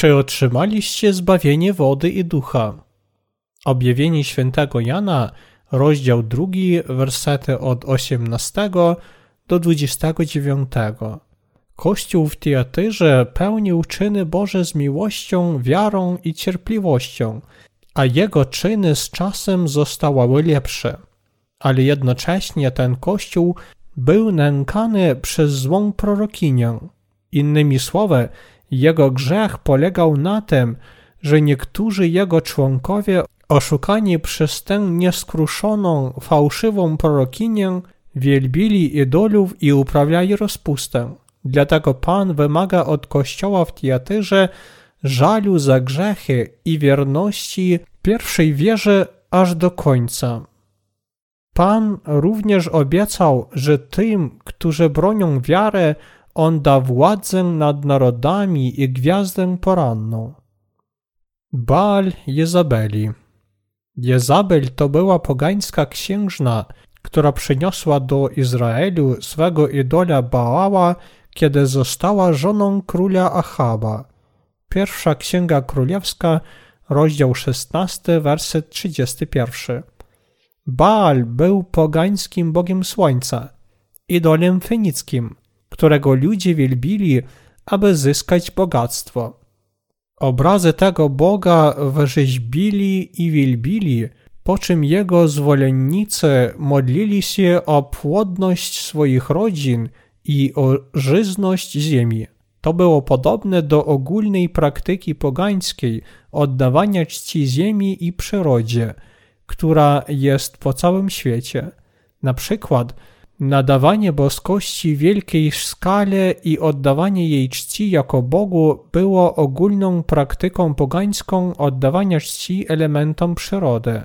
Czy otrzymaliście zbawienie wody i ducha? Objawienie świętego Jana, rozdział 2, wersety od 18 do 29. Kościół w Tiatyrze pełnił czyny Boże z miłością, wiarą i cierpliwością, a jego czyny z czasem zostały lepsze. Ale jednocześnie ten kościół był nękany przez złą prorokinię. Innymi słowy, jego grzech polegał na tym, że niektórzy jego członkowie, oszukani przez tę nieskruszoną, fałszywą prorokinię, wielbili idolów i uprawiali rozpustę. Dlatego Pan wymaga od Kościoła w Tiatyrze żalu za grzechy i wierności pierwszej wierze aż do końca. Pan również obiecał, że tym, którzy bronią wiary, On da władzę nad narodami i gwiazdę poranną. Baal Jezabeli Jezabel to była pogańska księżna, która przyniosła do Izraelu swego idola Baała, kiedy została żoną króla Achaba. Pierwsza Księga Królewska, rozdział 16, werset 31. Baal był pogańskim bogiem słońca, idolem fenickim, którego ludzie wielbili, aby zyskać bogactwo. Obrazy tego boga wyrzeźbili i wielbili, po czym jego zwolennicy modlili się o płodność swoich rodzin i o żyzność ziemi. To było podobne do ogólnej praktyki pogańskiej oddawania czci ziemi i przyrodzie, która jest po całym świecie. Na przykład nadawanie boskości wielkiej skale i oddawanie jej czci jako Bogu było ogólną praktyką pogańską oddawania czci elementom przyrody.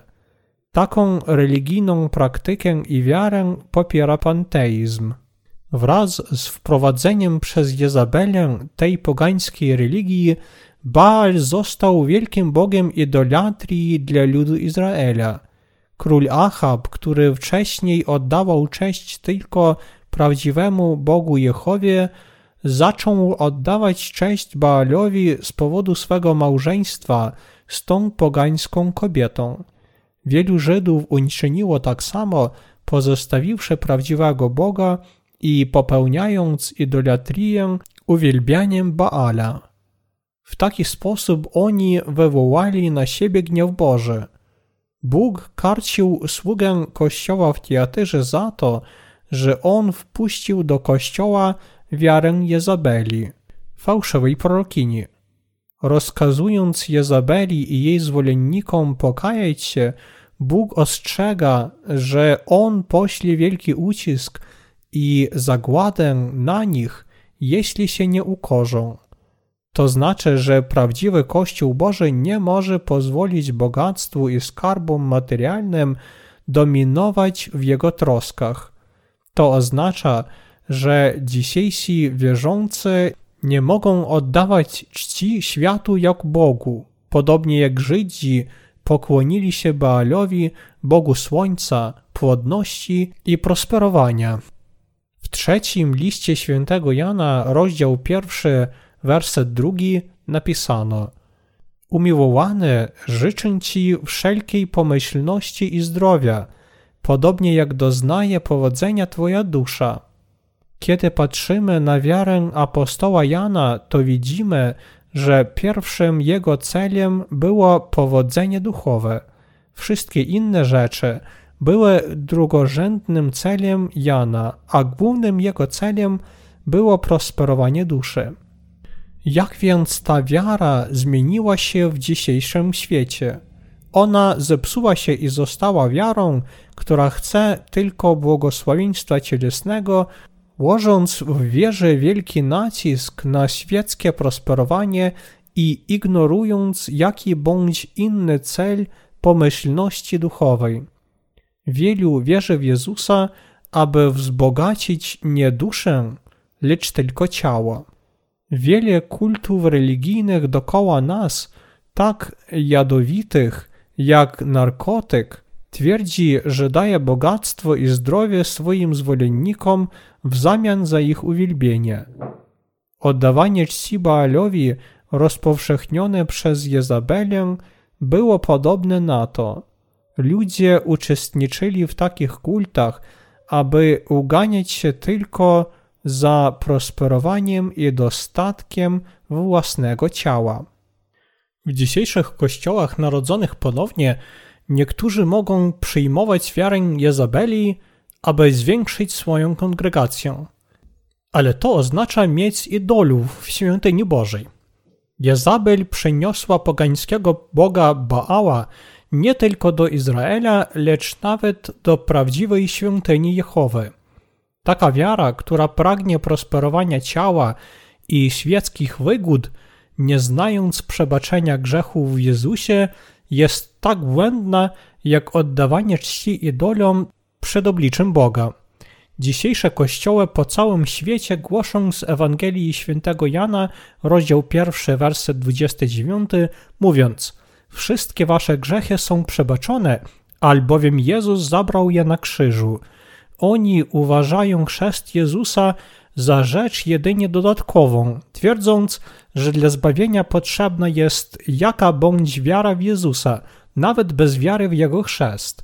Taką religijną praktykę i wiarę popiera panteizm. Wraz z wprowadzeniem przez Jezabelę tej pogańskiej religii, Baal został wielkim bogiem idolatrii dla ludu Izraela. Król Achab, który wcześniej oddawał cześć tylko prawdziwemu Bogu Jehowie, zaczął oddawać cześć Baalowi z powodu swego małżeństwa z tą pogańską kobietą. Wielu Żydów uczyniło tak samo, pozostawiwszy prawdziwego Boga i popełniając idolatrię uwielbianiem Baala. W taki sposób oni wywołali na siebie gniew Boży. Bóg karcił sługę kościoła w Tiatyrze za to, że on wpuścił do kościoła wiarę Jezabeli, fałszywej prorokini. Rozkazując Jezabeli i jej zwolennikom pokajać się, Bóg ostrzega, że on pośle wielki ucisk i zagładę na nich, jeśli się nie ukorzą. To znaczy, że prawdziwy Kościół Boży nie może pozwolić bogactwu i skarbom materialnym dominować w jego troskach. To oznacza, że dzisiejsi wierzący nie mogą oddawać czci światu jak Bogu, podobnie jak Żydzi pokłonili się Baalowi, Bogu Słońca, płodności i prosperowania. W trzecim liście świętego Jana, rozdział pierwszy, werset drugi, napisano Umiłowany, życzę Ci wszelkiej pomyślności i zdrowia, podobnie jak doznaje powodzenia Twoja dusza. Kiedy patrzymy na wiarę apostoła Jana, to widzimy, że pierwszym jego celem było powodzenie duchowe. Wszystkie inne rzeczy były drugorzędnym celem Jana, a głównym jego celem było prosperowanie duszy. Jak więc ta wiara zmieniła się w dzisiejszym świecie? Ona zepsuła się i została wiarą, która chce tylko błogosławieństwa cielesnego, łożąc w wierze wielki nacisk na świeckie prosperowanie i ignorując jaki bądź inny cel pomyślności duchowej. Wielu wierzy w Jezusa, aby wzbogacić nie duszę, lecz tylko ciało. Wiele kultów religijnych dokoła nas, tak jadowitych jak narkotyk, twierdzi, że daje bogactwo i zdrowie swoim zwolennikom w zamian za ich uwielbienie. Oddawanie czci Baalowi rozpowszechnione przez Jezabelę, było podobne na to. Ludzie uczestniczyli w takich kultach, aby uganiać się tylko za prosperowaniem i dostatkiem własnego ciała. W dzisiejszych kościołach narodzonych ponownie niektórzy mogą przyjmować wiarę Jezabeli, aby zwiększyć swoją kongregację. Ale to oznacza mieć idolów w świątyni Bożej. Jezabel przyniosła pogańskiego boga Baała nie tylko do Izraela, lecz nawet do prawdziwej świątyni Jehowy. Taka wiara, która pragnie prosperowania ciała i świeckich wygód, nie znając przebaczenia grzechów w Jezusie, jest tak błędna, jak oddawanie czci idolom przed obliczem Boga. Dzisiejsze kościoły po całym świecie głoszą z Ewangelii Świętego Jana, rozdział 1, werset 29, mówiąc: Wszystkie wasze grzechy są przebaczone, albowiem Jezus zabrał je na krzyżu. Oni uważają chrzest Jezusa za rzecz jedynie dodatkową, twierdząc, że dla zbawienia potrzebna jest jaka bądź wiara w Jezusa, nawet bez wiary w Jego chrzest.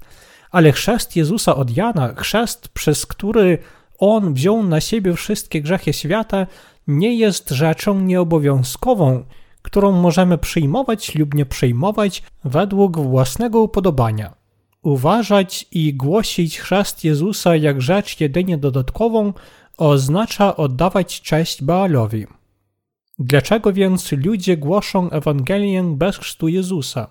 Ale chrzest Jezusa od Jana, chrzest, przez który On wziął na siebie wszystkie grzechy świata, nie jest rzeczą nieobowiązkową, którą możemy przyjmować lub nie przyjmować według własnego upodobania. Uważać i głosić chrzest Jezusa jak rzecz jedynie dodatkową oznacza oddawać cześć Baalowi. Dlaczego więc ludzie głoszą Ewangelię bez chrztu Jezusa?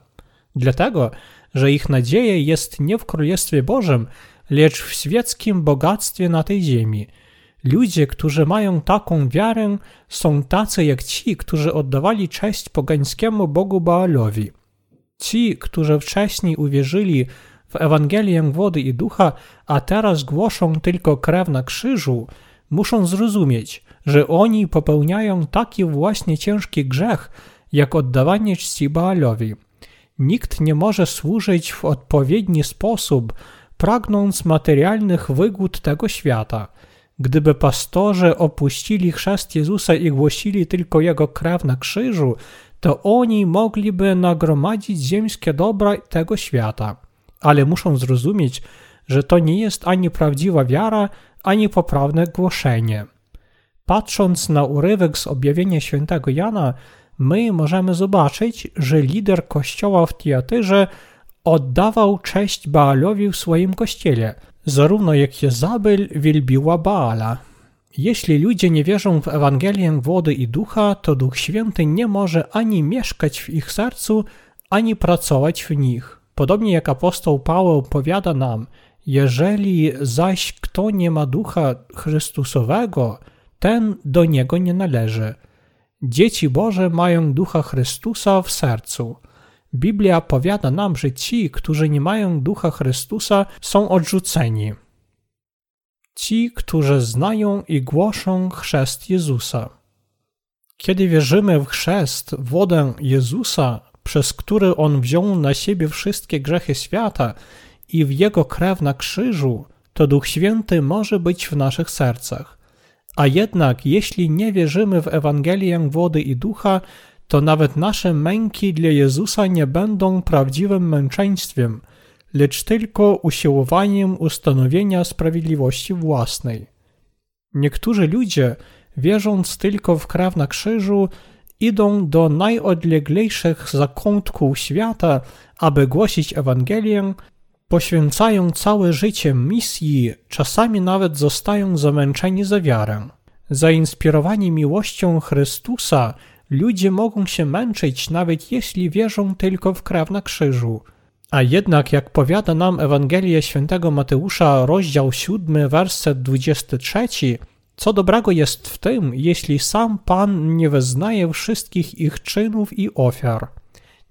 Dlatego, że ich nadzieja jest nie w Królestwie Bożym, lecz w świeckim bogactwie na tej ziemi. Ludzie, którzy mają taką wiarę, są tacy jak ci, którzy oddawali cześć pogańskiemu Bogu Baalowi. Ci, którzy wcześniej uwierzyli w Ewangelię wody i ducha, a teraz głoszą tylko krew na krzyżu, muszą zrozumieć, że oni popełniają taki właśnie ciężki grzech, jak oddawanie czci Baalowi. Nikt nie może służyć w odpowiedni sposób, pragnąc materialnych wygód tego świata. Gdyby pastorzy opuścili chrzest Jezusa i głosili tylko Jego krew na krzyżu, to oni mogliby nagromadzić ziemskie dobra tego świata. Ale muszą zrozumieć, że to nie jest ani prawdziwa wiara, ani poprawne głoszenie. Patrząc na urywek z objawienia świętego Jana, my możemy zobaczyć, że lider kościoła w Tiatyrze oddawał cześć Baalowi w swoim kościele, zarówno jak Jezabel wielbiła Baala. Jeśli ludzie nie wierzą w Ewangelię wody i ducha, to Duch Święty nie może ani mieszkać w ich sercu, ani pracować w nich. Podobnie jak apostoł Paweł powiada nam, jeżeli zaś kto nie ma ducha Chrystusowego, ten do niego nie należy. Dzieci Boże mają ducha Chrystusa w sercu. Biblia powiada nam, że ci, którzy nie mają ducha Chrystusa, są odrzuceni. Ci, którzy znają i głoszą chrzest Jezusa. Kiedy wierzymy w chrzest, wodę Jezusa, przez który On wziął na siebie wszystkie grzechy świata i w Jego krew na krzyżu, to Duch Święty może być w naszych sercach. A jednak, jeśli nie wierzymy w Ewangelię wody i ducha, to nawet nasze męki dla Jezusa nie będą prawdziwym męczeństwem, lecz tylko usiłowaniem ustanowienia sprawiedliwości własnej. Niektórzy ludzie, wierząc tylko w krew na krzyżu, idą do najodleglejszych zakątków świata, aby głosić Ewangelię, poświęcają całe życie misji, czasami nawet zostają zamęczeni za wiarę. Zainspirowani miłością Chrystusa, ludzie mogą się męczyć, nawet jeśli wierzą tylko w krew na krzyżu. A jednak, jak powiada nam Ewangelia świętego Mateusza, rozdział 7, werset 23, co dobrego jest w tym, jeśli sam Pan nie wyznaje wszystkich ich czynów i ofiar.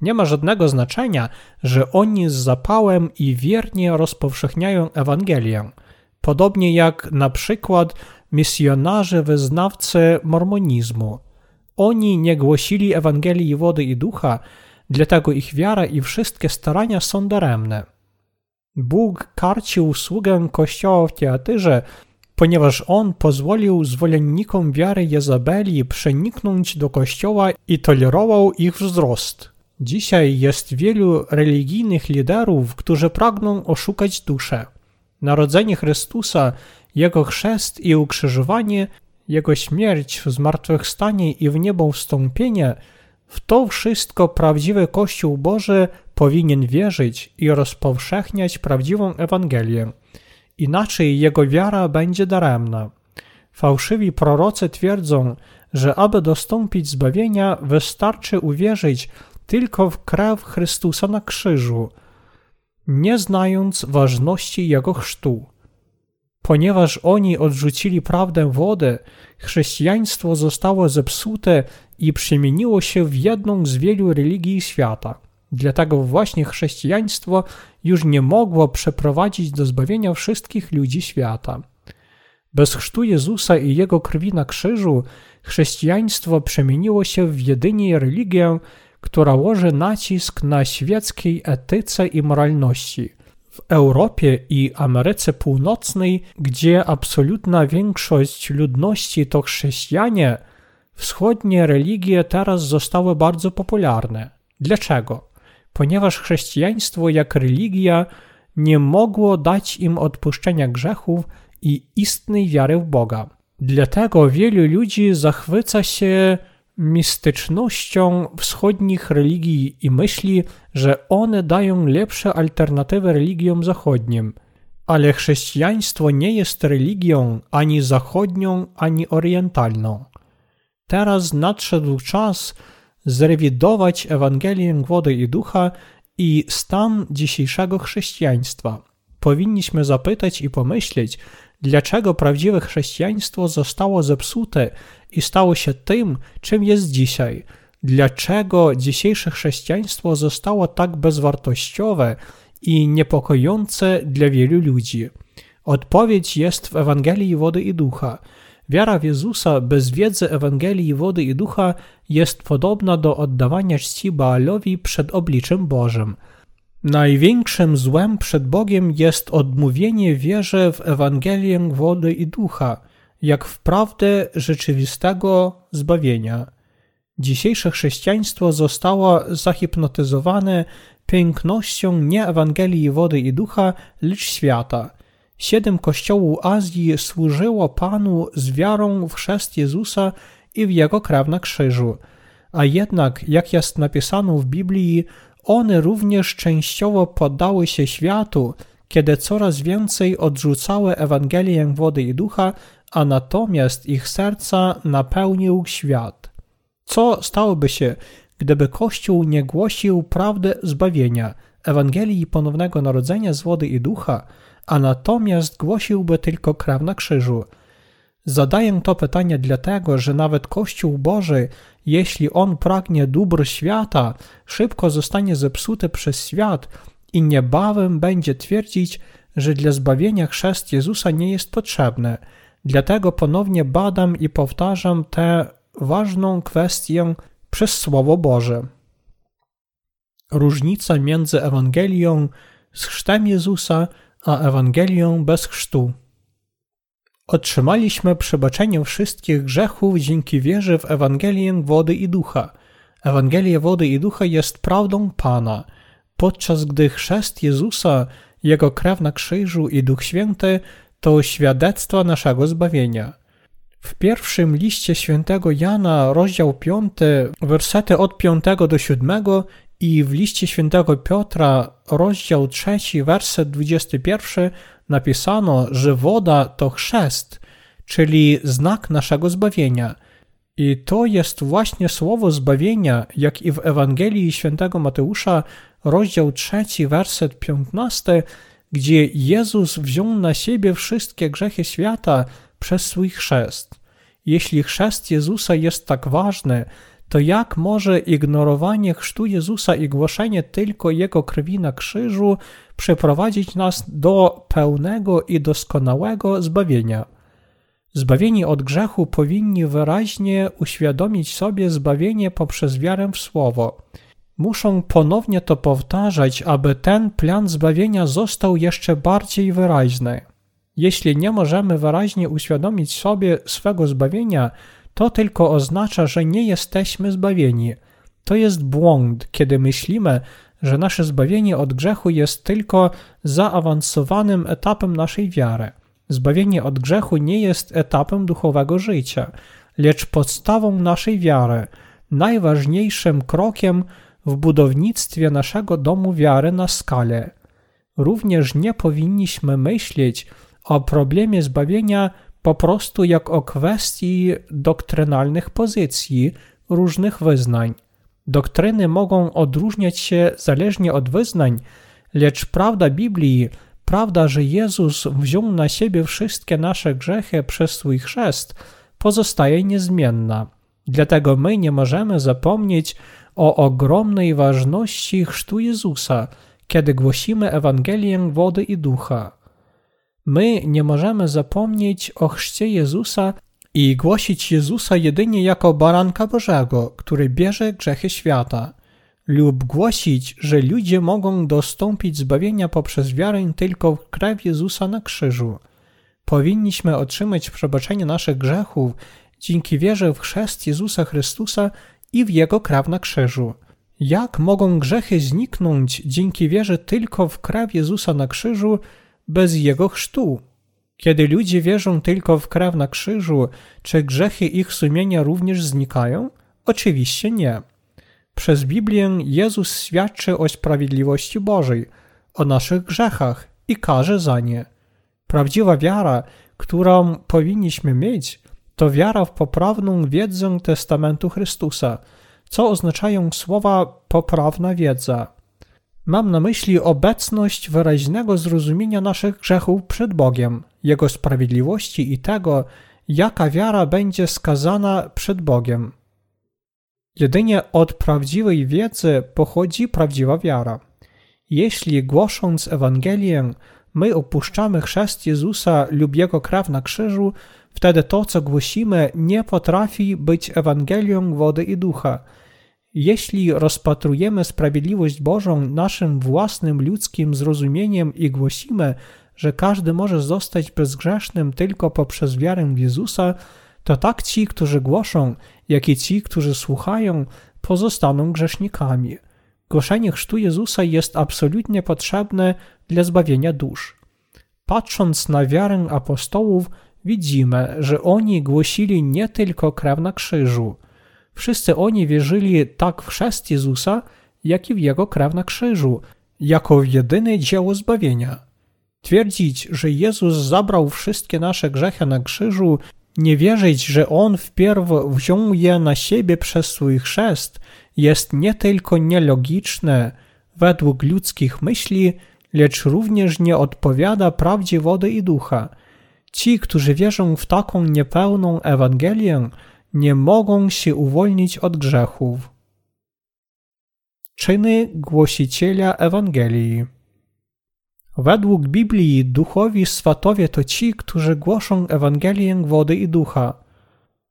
Nie ma żadnego znaczenia, że oni z zapałem i wiernie rozpowszechniają Ewangelię, podobnie jak na przykład misjonarze wyznawcy mormonizmu. Oni nie głosili Ewangelii wody i ducha, dlatego ich wiara i wszystkie starania są daremne. Bóg karcił sługę kościoła w Teatyrze, ponieważ on pozwolił zwolennikom wiary Jezabeli przeniknąć do kościoła i tolerował ich wzrost. Dzisiaj jest wielu religijnych liderów, którzy pragną oszukać duszę. Narodzenie Chrystusa, Jego chrzest i ukrzyżowanie, Jego śmierć, zmartwychwstanie i w niebo wstąpienie – w to wszystko prawdziwy Kościół Boży powinien wierzyć i rozpowszechniać prawdziwą Ewangelię. Inaczej jego wiara będzie daremna. Fałszywi prorocy twierdzą, że aby dostąpić zbawienia, wystarczy uwierzyć tylko w krew Chrystusa na krzyżu, nie znając ważności jego chrztu. Ponieważ oni odrzucili prawdę wody, chrześcijaństwo zostało zepsute i przemieniło się w jedną z wielu religii świata. Dlatego właśnie chrześcijaństwo już nie mogło przeprowadzić do zbawienia wszystkich ludzi świata. Bez chrztu Jezusa i Jego krwi na krzyżu chrześcijaństwo przemieniło się w jedynie religię, która łoży nacisk na świeckiej etyce i moralności. W Europie i Ameryce Północnej, gdzie absolutna większość ludności to chrześcijanie, wschodnie religie teraz zostały bardzo popularne. Dlaczego? Ponieważ chrześcijaństwo jak religia nie mogło dać im odpuszczenia grzechów i istnej wiary w Boga. Dlatego wielu ludzi zachwyca się mistycznością wschodnich religii i myśli, że one dają lepsze alternatywy religiom zachodnim. Ale chrześcijaństwo nie jest religią ani zachodnią, ani orientalną. Teraz nadszedł czas zrewidować Ewangelię wody i ducha i stan dzisiejszego chrześcijaństwa. Powinniśmy zapytać i pomyśleć, dlaczego prawdziwe chrześcijaństwo zostało zepsute i stało się tym, czym jest dzisiaj. Dlaczego dzisiejsze chrześcijaństwo zostało tak bezwartościowe i niepokojące dla wielu ludzi? Odpowiedź jest w Ewangelii wody i ducha. Wiara w Jezusa bez wiedzy Ewangelii wody i ducha jest podobna do oddawania czci Baalowi przed obliczem Bożym. Największym złem przed Bogiem jest odmówienie wierze w Ewangelię wody i ducha, jak w prawdę rzeczywistego zbawienia. Dzisiejsze chrześcijaństwo zostało zahipnotyzowane pięknością nie Ewangelii wody i ducha, lecz świata – Siedem kościołów Azji służyło Panu z wiarą w chrzest Jezusa i w Jego krew na krzyżu. A jednak, jak jest napisano w Biblii, one również częściowo poddały się światu, kiedy coraz więcej odrzucały Ewangelię wody i ducha, a natomiast ich serca napełnił świat. Co stałoby się, gdyby Kościół nie głosił prawdy zbawienia, Ewangelii ponownego narodzenia z wody i ducha, a natomiast głosiłby tylko krew na krzyżu. Zadaję to pytanie dlatego, że nawet Kościół Boży, jeśli on pragnie dóbr świata, szybko zostanie zepsuty przez świat i niebawem będzie twierdzić, że dla zbawienia chrzest Jezusa nie jest potrzebny. Dlatego ponownie badam i powtarzam tę ważną kwestię przez Słowo Boże. Różnica między Ewangelią z chrztem Jezusa a Ewangelią bez chrztu. Otrzymaliśmy przebaczenie wszystkich grzechów dzięki wierze w Ewangelię wody i ducha. Ewangelia wody i ducha jest prawdą Pana, podczas gdy chrzest Jezusa, Jego krew na krzyżu i Duch Święty to świadectwa naszego zbawienia. W pierwszym liście świętego Jana, rozdział 5, wersety od 5 do 7 i w liście świętego Piotra, rozdział 3, werset 21, napisano, że woda to chrzest, czyli znak naszego zbawienia. I to jest właśnie słowo zbawienia, jak i w Ewangelii świętego Mateusza, rozdział 3, werset 15, gdzie Jezus wziął na siebie wszystkie grzechy świata przez swój chrzest. Jeśli chrzest Jezusa jest tak ważny, to jak może ignorowanie chrztu Jezusa i głoszenie tylko Jego krwi na krzyżu przeprowadzić nas do pełnego i doskonałego zbawienia? Zbawieni od grzechu powinni wyraźnie uświadomić sobie zbawienie poprzez wiarę w Słowo. Muszą ponownie to powtarzać, aby ten plan zbawienia został jeszcze bardziej wyraźny. Jeśli nie możemy wyraźnie uświadomić sobie swego zbawienia, to tylko oznacza, że nie jesteśmy zbawieni. To jest błąd, kiedy myślimy, że nasze zbawienie od grzechu jest tylko zaawansowanym etapem naszej wiary. Zbawienie od grzechu nie jest etapem duchowego życia, lecz podstawą naszej wiary, najważniejszym krokiem w budownictwie naszego domu wiary na skalę. Również nie powinniśmy myśleć o problemie zbawienia po prostu jak o kwestii doktrynalnych pozycji różnych wyznań. Doktryny mogą odróżniać się zależnie od wyznań, lecz prawda Biblii, prawda, że Jezus wziął na siebie wszystkie nasze grzechy przez swój chrzest, pozostaje niezmienna. Dlatego my nie możemy zapomnieć o ogromnej ważności chrztu Jezusa, kiedy głosimy Ewangelię wody i ducha. My nie możemy zapomnieć o chrzcie Jezusa i głosić Jezusa jedynie jako baranka Bożego, który bierze grzechy świata, lub głosić, że ludzie mogą dostąpić zbawienia poprzez wiarę tylko w krew Jezusa na krzyżu. Powinniśmy otrzymać przebaczenie naszych grzechów dzięki wierze w chrzest Jezusa Chrystusa i w Jego krew na krzyżu. Jak mogą grzechy zniknąć dzięki wierze tylko w krew Jezusa na krzyżu bez Jego chrztu? Kiedy ludzie wierzą tylko w krew na krzyżu, czy grzechy ich sumienia również znikają? Oczywiście nie. Przez Biblię Jezus świadczy o sprawiedliwości Bożej, o naszych grzechach i karze za nie. Prawdziwa wiara, którą powinniśmy mieć, to wiara w poprawną wiedzę Testamentu Chrystusa, co oznaczają słowa poprawna wiedza. Mam na myśli obecność wyraźnego zrozumienia naszych grzechów przed Bogiem, Jego sprawiedliwości i tego, jaka wiara będzie skazana przed Bogiem. Jedynie od prawdziwej wiedzy pochodzi prawdziwa wiara. Jeśli głosząc Ewangelię, my opuszczamy chrzest Jezusa lub Jego krew na krzyżu, wtedy to, co głosimy, nie potrafi być Ewangelią wody i ducha – jeśli rozpatrujemy sprawiedliwość Bożą naszym własnym ludzkim zrozumieniem i głosimy, że każdy może zostać bezgrzesznym tylko poprzez wiarę w Jezusa, to tak ci, którzy głoszą, jak i ci, którzy słuchają, pozostaną grzesznikami. Głoszenie chrztu Jezusa jest absolutnie potrzebne dla zbawienia dusz. Patrząc na wiarę apostołów, widzimy, że oni głosili nie tylko krew na krzyżu – Wszyscy oni wierzyli tak w chrzest Jezusa, jak i w Jego krew na krzyżu, jako jedyne dzieło zbawienia. Twierdzić, że Jezus zabrał wszystkie nasze grzechy na krzyżu, nie wierzyć, że On wpierw wziął je na siebie przez swój chrzest, jest nie tylko nielogiczne według ludzkich myśli, lecz również nie odpowiada prawdzie wody i ducha. Ci, którzy wierzą w taką niepełną Ewangelię, nie mogą się uwolnić od grzechów. Czyny głosiciela Ewangelii Według Biblii duchowi swatowie to ci, którzy głoszą Ewangelię wody i ducha.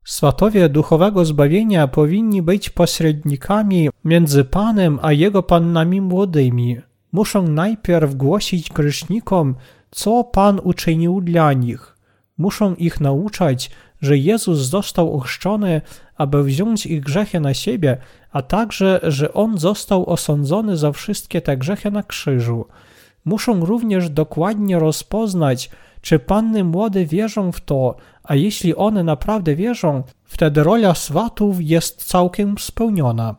Swatowie duchowego zbawienia powinni być pośrednikami między Panem a Jego pannami młodymi. Muszą najpierw głosić grzesznikom, co Pan uczynił dla nich. Muszą ich nauczać, że Jezus został ochrzczony, aby wziąć ich grzechy na siebie, a także, że On został osądzony za wszystkie te grzechy na krzyżu. Muszą również dokładnie rozpoznać, czy panny młode wierzą w to, a jeśli one naprawdę wierzą, wtedy rola swatów jest całkiem spełniona.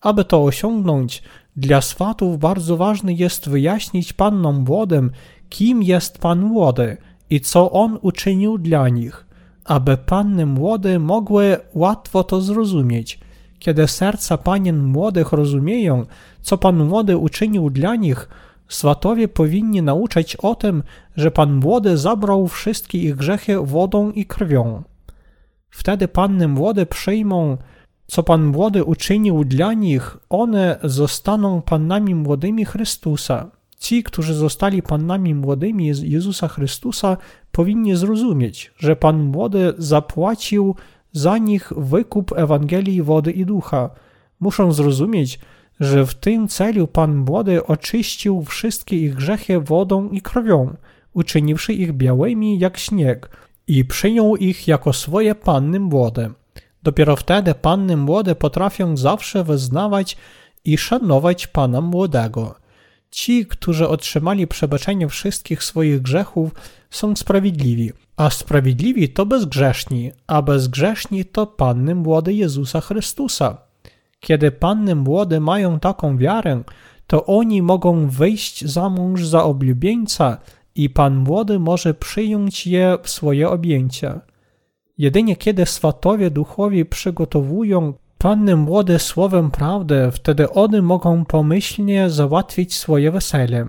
Aby to osiągnąć, dla swatów bardzo ważne jest wyjaśnić pannom młodym, kim jest pan młody i co on uczynił dla nich aby panny młode mogły łatwo to zrozumieć. Kiedy serca panien młodych rozumieją, co pan młody uczynił dla nich, swatowie powinni nauczać o tym, że pan młody zabrał wszystkie ich grzechy wodą i krwią. Wtedy panny młode przyjmą, co pan młody uczynił dla nich, one zostaną pannami młodymi Chrystusa. Ci, którzy zostali pannami młodymi Jezusa Chrystusa, powinni zrozumieć, że Pan młody zapłacił za nich wykup Ewangelii wody i ducha. Muszą zrozumieć, że w tym celu Pan młody oczyścił wszystkie ich grzechy wodą i krwią, uczyniwszy ich białymi jak śnieg i przyjął ich jako swoje panny młode. Dopiero wtedy panny młode potrafią zawsze wyznawać i szanować Pana młodego. Ci, którzy otrzymali przebaczenie wszystkich swoich grzechów, są sprawiedliwi, a sprawiedliwi to bezgrzeszni, a bezgrzeszni to panny młode Jezusa Chrystusa. Kiedy panny młode mają taką wiarę, to oni mogą wyjść za mąż za oblubieńca i pan młody może przyjąć je w swoje objęcia. Jedynie kiedy swatowie duchowi przygotowują panny młode słowem prawdy, wtedy one mogą pomyślnie załatwić swoje wesele.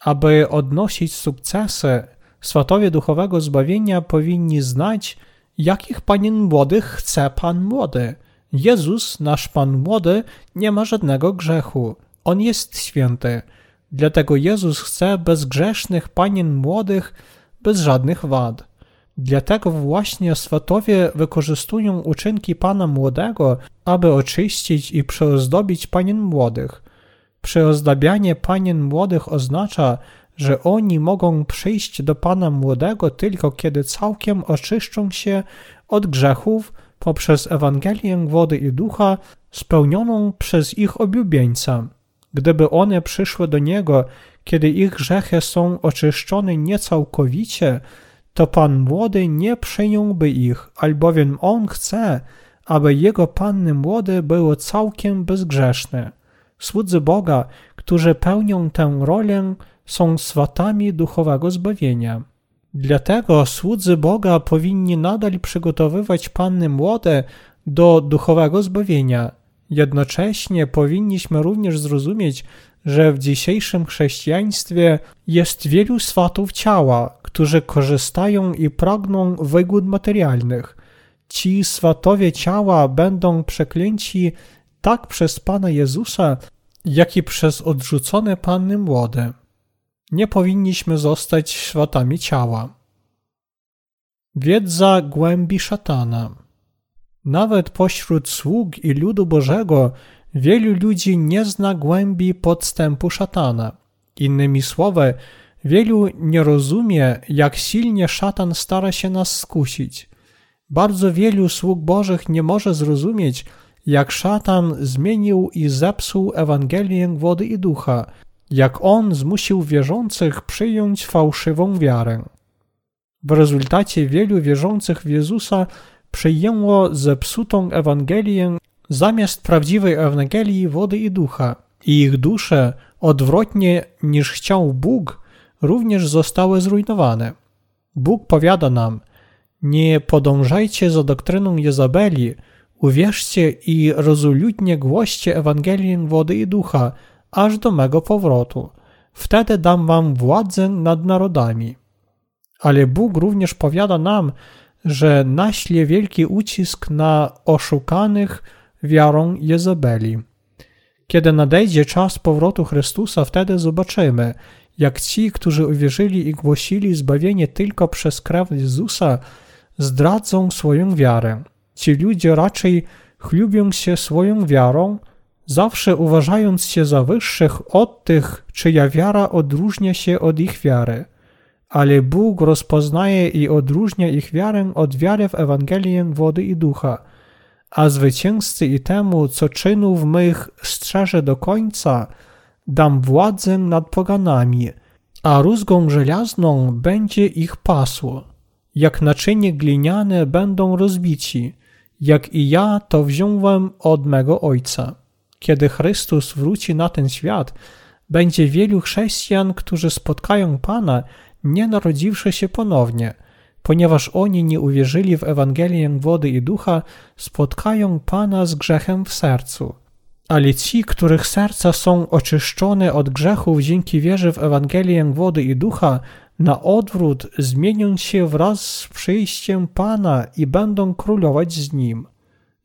Aby odnosić sukcesy, swatowie duchowego zbawienia powinni znać, jakich panien młodych chce Pan młody. Jezus, nasz Pan młody, nie ma żadnego grzechu. On jest święty. Dlatego Jezus chce bezgrzesznych panien młodych bez żadnych wad. Dlatego właśnie swatowie wykorzystują uczynki Pana Młodego, aby oczyścić i przeozdobić panien młodych. Przeozdabianie panien młodych oznacza, że oni mogą przyjść do Pana Młodego tylko kiedy całkiem oczyszczą się od grzechów poprzez Ewangelię wody i ducha spełnioną przez ich oblubieńca. Gdyby one przyszły do Niego, kiedy ich grzechy są oczyszczone niecałkowicie, to Pan Młody nie przyjąłby ich, albowiem On chce, aby Jego Panny Młode było całkiem bezgrzeszne. Słudzy Boga, którzy pełnią tę rolę, są swatami duchowego zbawienia. Dlatego słudzy Boga powinni nadal przygotowywać panny młode do duchowego zbawienia. Jednocześnie powinniśmy również zrozumieć, że w dzisiejszym chrześcijaństwie jest wielu swatów ciała, którzy korzystają i pragną wygód materialnych. Ci swatowie ciała będą przeklęci tak przez Pana Jezusa, jak i przez odrzucone panny młode nie powinniśmy zostać światami ciała. Wiedza głębi szatana. Nawet pośród sług i ludu Bożego wielu ludzi nie zna głębi podstępu szatana. Innymi słowy, wielu nie rozumie, jak silnie szatan stara się nas skusić. Bardzo wielu sług Bożych nie może zrozumieć, jak szatan zmienił i zepsuł Ewangelię wody i ducha, jak on zmusił wierzących przyjąć fałszywą wiarę. W rezultacie wielu wierzących w Jezusa przyjęło zepsutą Ewangelię zamiast prawdziwej Ewangelii wody i ducha, i ich dusze, odwrotnie niż chciał Bóg, również zostały zrujnowane. Bóg powiada nam: Nie podążajcie za doktryną Jezabeli, uwierzcie i rozuludnie głoście Ewangelię wody i ducha, aż do mego powrotu. Wtedy dam wam władzę nad narodami. Ale Bóg również powiada nam, że naśle wielki ucisk na oszukanych wiarą Jezebeli. Kiedy nadejdzie czas powrotu Chrystusa, wtedy zobaczymy, jak ci, którzy uwierzyli i głosili zbawienie tylko przez krew Jezusa, zdradzą swoją wiarę. Ci ludzie raczej chlubią się swoją wiarą, zawsze uważając się za wyższych od tych, czyja wiara odróżnia się od ich wiary. Ale Bóg rozpoznaje i odróżnia ich wiarę od wiary w Ewangelię wody i ducha, a zwycięzcy i temu, co czynów mych strzeże do końca, dam władzę nad poganami, a rózgą żelazną będzie ich pasło. Jak naczynie gliniane będą rozbici, jak i ja to wziąłem od mego Ojca kiedy Chrystus wróci na ten świat, będzie wielu chrześcijan, którzy spotkają Pana, nie narodziwszy się ponownie, ponieważ oni nie uwierzyli w Ewangelię wody i ducha, spotkają Pana z grzechem w sercu. Ale ci, których serca są oczyszczone od grzechów dzięki wierze w Ewangelię wody i ducha, na odwrót zmienią się wraz z przyjściem Pana i będą królować z Nim.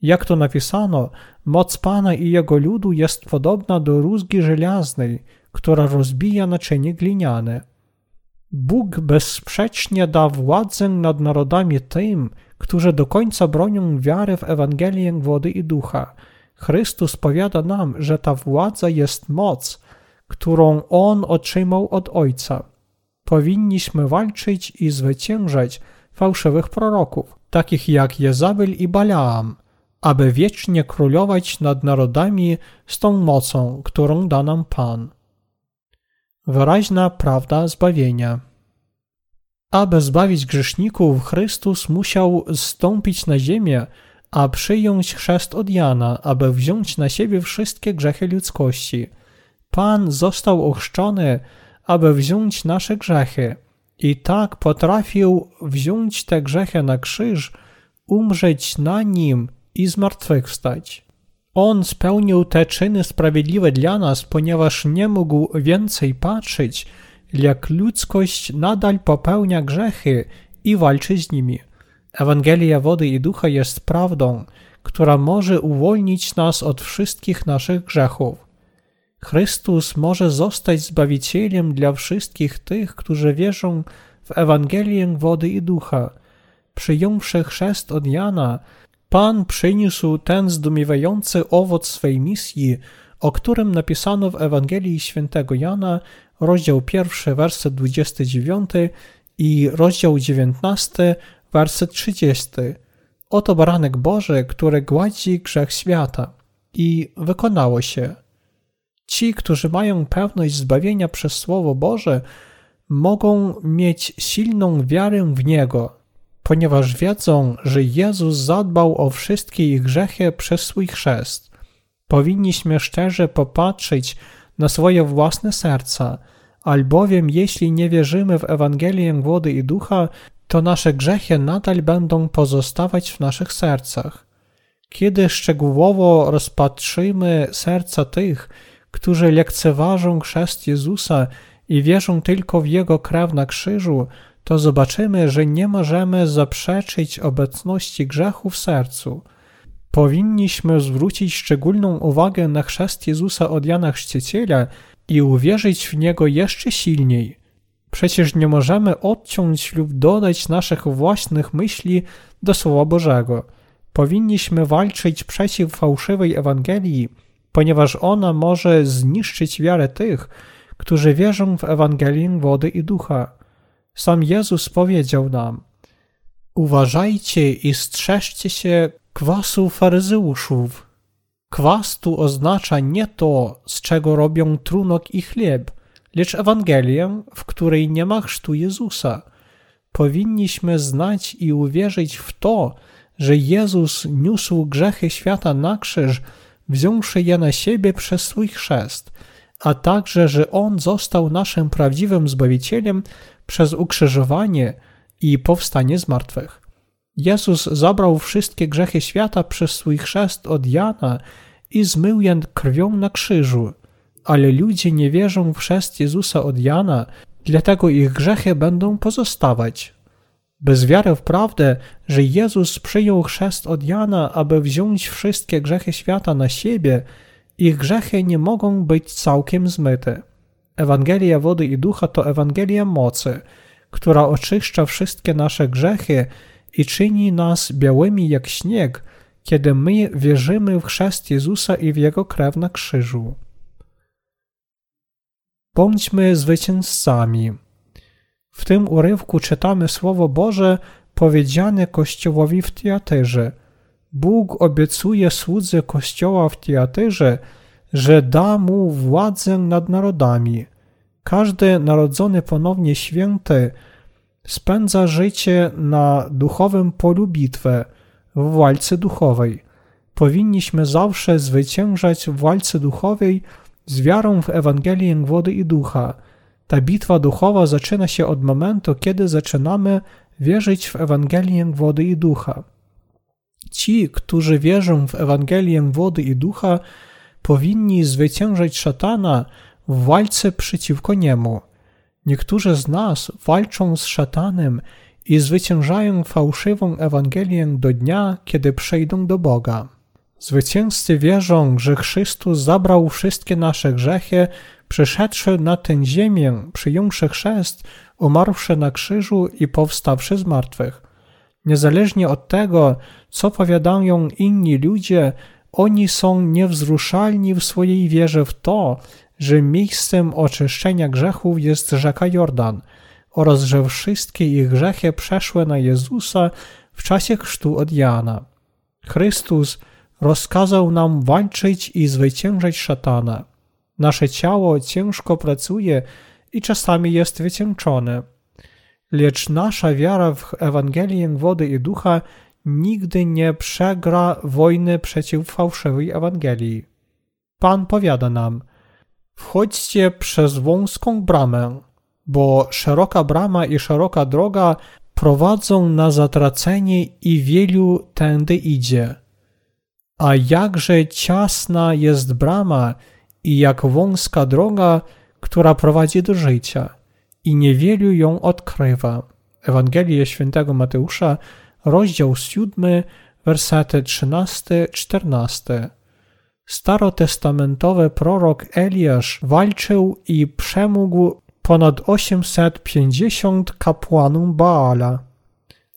Jak to napisano, moc Pana i Jego ludu jest podobna do rózgi żelaznej, która rozbija naczynie gliniane. Bóg bezsprzecznie da władzę nad narodami tym, którzy do końca bronią wiary w Ewangelię wody i ducha. Chrystus powiada nam, że ta władza jest moc, którą On otrzymał od Ojca. powinniśmy walczyć i zwyciężać fałszywych proroków, takich jak Jezabel i Balaam, aby wiecznie królować nad narodami z tą mocą, którą da nam Pan. Wyraźna prawda zbawienia. Aby zbawić grzeszników, Chrystus musiał zstąpić na ziemię, a przyjąć chrzest od Jana, aby wziąć na siebie wszystkie grzechy ludzkości. Pan został ochrzczony, aby wziąć nasze grzechy i tak potrafił wziąć te grzechy na krzyż, umrzeć na nim i zmartwychwstać. On spełnił te czyny sprawiedliwe dla nas, ponieważ nie mógł więcej patrzeć, jak ludzkość nadal popełnia grzechy i walczy z nimi. Ewangelia wody i ducha jest prawdą, która może uwolnić nas od wszystkich naszych grzechów. Chrystus może zostać Zbawicielem dla wszystkich tych, którzy wierzą w Ewangelię wody i ducha. Przyjąwszy chrzest od Jana, Pan przyniósł ten zdumiewający owoc swej misji, o którym napisano w Ewangelii świętego Jana, rozdział 1, werset 29 i rozdział 19, werset 30. Oto baranek Boży, który gładzi grzech świata. I wykonało się. Ci, którzy mają pewność zbawienia przez Słowo Boże, mogą mieć silną wiarę w Niego, ponieważ wiedzą, że Jezus zadbał o wszystkie ich grzechy przez swój chrzest. Powinniśmy szczerze popatrzeć na swoje własne serca, albowiem jeśli nie wierzymy w Ewangelię wody i ducha, to nasze grzechy nadal będą pozostawać w naszych sercach. Kiedy szczegółowo rozpatrzymy serca tych, którzy lekceważą chrzest Jezusa i wierzą tylko w Jego krew na krzyżu, to zobaczymy, że nie możemy zaprzeczyć obecności grzechu w sercu. Powinniśmy zwrócić szczególną uwagę na chrzest Jezusa od Jana Chrzciciela i uwierzyć w Niego jeszcze silniej. Przecież nie możemy odciąć lub dodać naszych własnych myśli do Słowa Bożego. Powinniśmy walczyć przeciw fałszywej Ewangelii, ponieważ ona może zniszczyć wiarę tych, którzy wierzą w Ewangelię wody i ducha. Sam Jezus powiedział nam: Uważajcie i strzeżcie się kwasu faryzeuszów. Kwas tu oznacza nie to, z czego robią trunok i chleb, lecz Ewangelię, w której nie ma chrztu Jezusa. Powinniśmy znać i uwierzyć w to, że Jezus niósł grzechy świata na krzyż, wziąwszy je na siebie przez swój chrzest, a także, że On został naszym prawdziwym Zbawicielem przez ukrzyżowanie i powstanie z martwych. Jezus zabrał wszystkie grzechy świata przez swój chrzest od Jana i zmył je krwią na krzyżu, ale ludzie nie wierzą w chrzest Jezusa od Jana, dlatego ich grzechy będą pozostawać. Bez wiary w prawdę, że Jezus przyjął chrzest od Jana, aby wziąć wszystkie grzechy świata na siebie, ich grzechy nie mogą być całkiem zmyte. Ewangelia wody i ducha to Ewangelia mocy, która oczyszcza wszystkie nasze grzechy i czyni nas białymi jak śnieg, kiedy my wierzymy w chrzest Jezusa i w Jego krew na krzyżu. Bądźmy zwycięzcami. W tym urywku czytamy Słowo Boże powiedziane Kościołowi w Teatyrze. Bóg obiecuje słudze Kościoła w Teatyrze, że da mu władzę nad narodami. Każdy narodzony ponownie święty spędza życie na duchowym polu bitwy, w walce duchowej. Powinniśmy zawsze zwyciężać w walce duchowej z wiarą w Ewangelię wody i ducha. Ta bitwa duchowa zaczyna się od momentu, kiedy zaczynamy wierzyć w Ewangelię wody i ducha. Ci, którzy wierzą w Ewangelię wody i ducha, powinni zwyciężać szatana w walce przeciwko niemu. Niektórzy z nas walczą z szatanem i zwyciężają fałszywą Ewangelię do dnia, kiedy przejdą do Boga. Zwycięzcy wierzą, że Chrystus zabrał wszystkie nasze grzechy, przyszedłszy na tę ziemię, przyjąwszy chrzest, umarłszy na krzyżu i powstawszy z martwych. Niezależnie od tego, co powiadają inni ludzie, oni są niewzruszalni w swojej wierze w to, że miejscem oczyszczenia grzechów jest rzeka Jordan, oraz że wszystkie ich grzechy przeszły na Jezusa w czasie chrztu od Jana. Chrystus rozkazał nam walczyć i zwyciężać szatana. Nasze ciało ciężko pracuje i czasami jest wycieńczone. Lecz nasza wiara w Ewangelię wody i ducha nigdy nie przegra wojny przeciw fałszywej Ewangelii. Pan powiada nam: Wchodźcie przez wąską bramę, bo szeroka brama i szeroka droga prowadzą na zatracenie i wielu tędy idzie. A jakże ciasna jest brama i jak wąska droga, która prowadzi do życia, i niewielu ją odkrywa. Ewangelia Świętego Mateusza, rozdział 7, wersety 13-14. Starotestamentowy prorok Eliasz walczył i przemógł ponad 850 kapłanów Baala.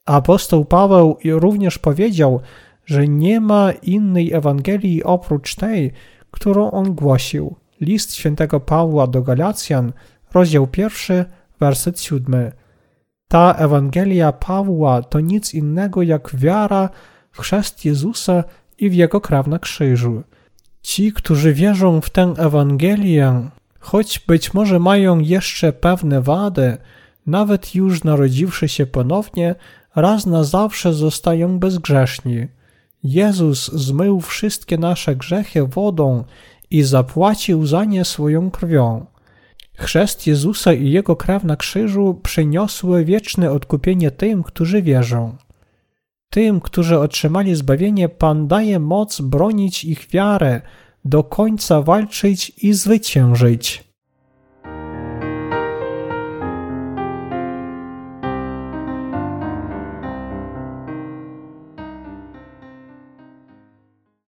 Apostoł Paweł również powiedział, że nie ma innej Ewangelii oprócz tej, którą on głosił. List świętego Pawła do Galacjan, rozdział pierwszy, werset siódmy. Ta Ewangelia Pawła to nic innego jak wiara w chrzest Jezusa i w Jego krew na krzyżu. Ci, którzy wierzą w tę Ewangelię, choć być może mają jeszcze pewne wady, nawet już narodziwszy się ponownie, raz na zawsze zostają bezgrzeszni. Jezus zmył wszystkie nasze grzechy wodą i zapłacił za nie swoją krwią. Chrzest Jezusa i Jego krew na krzyżu przyniosły wieczne odkupienie tym, którzy wierzą. Tym, którzy otrzymali zbawienie, Pan daje moc bronić ich wiarę, do końca walczyć i zwyciężyć.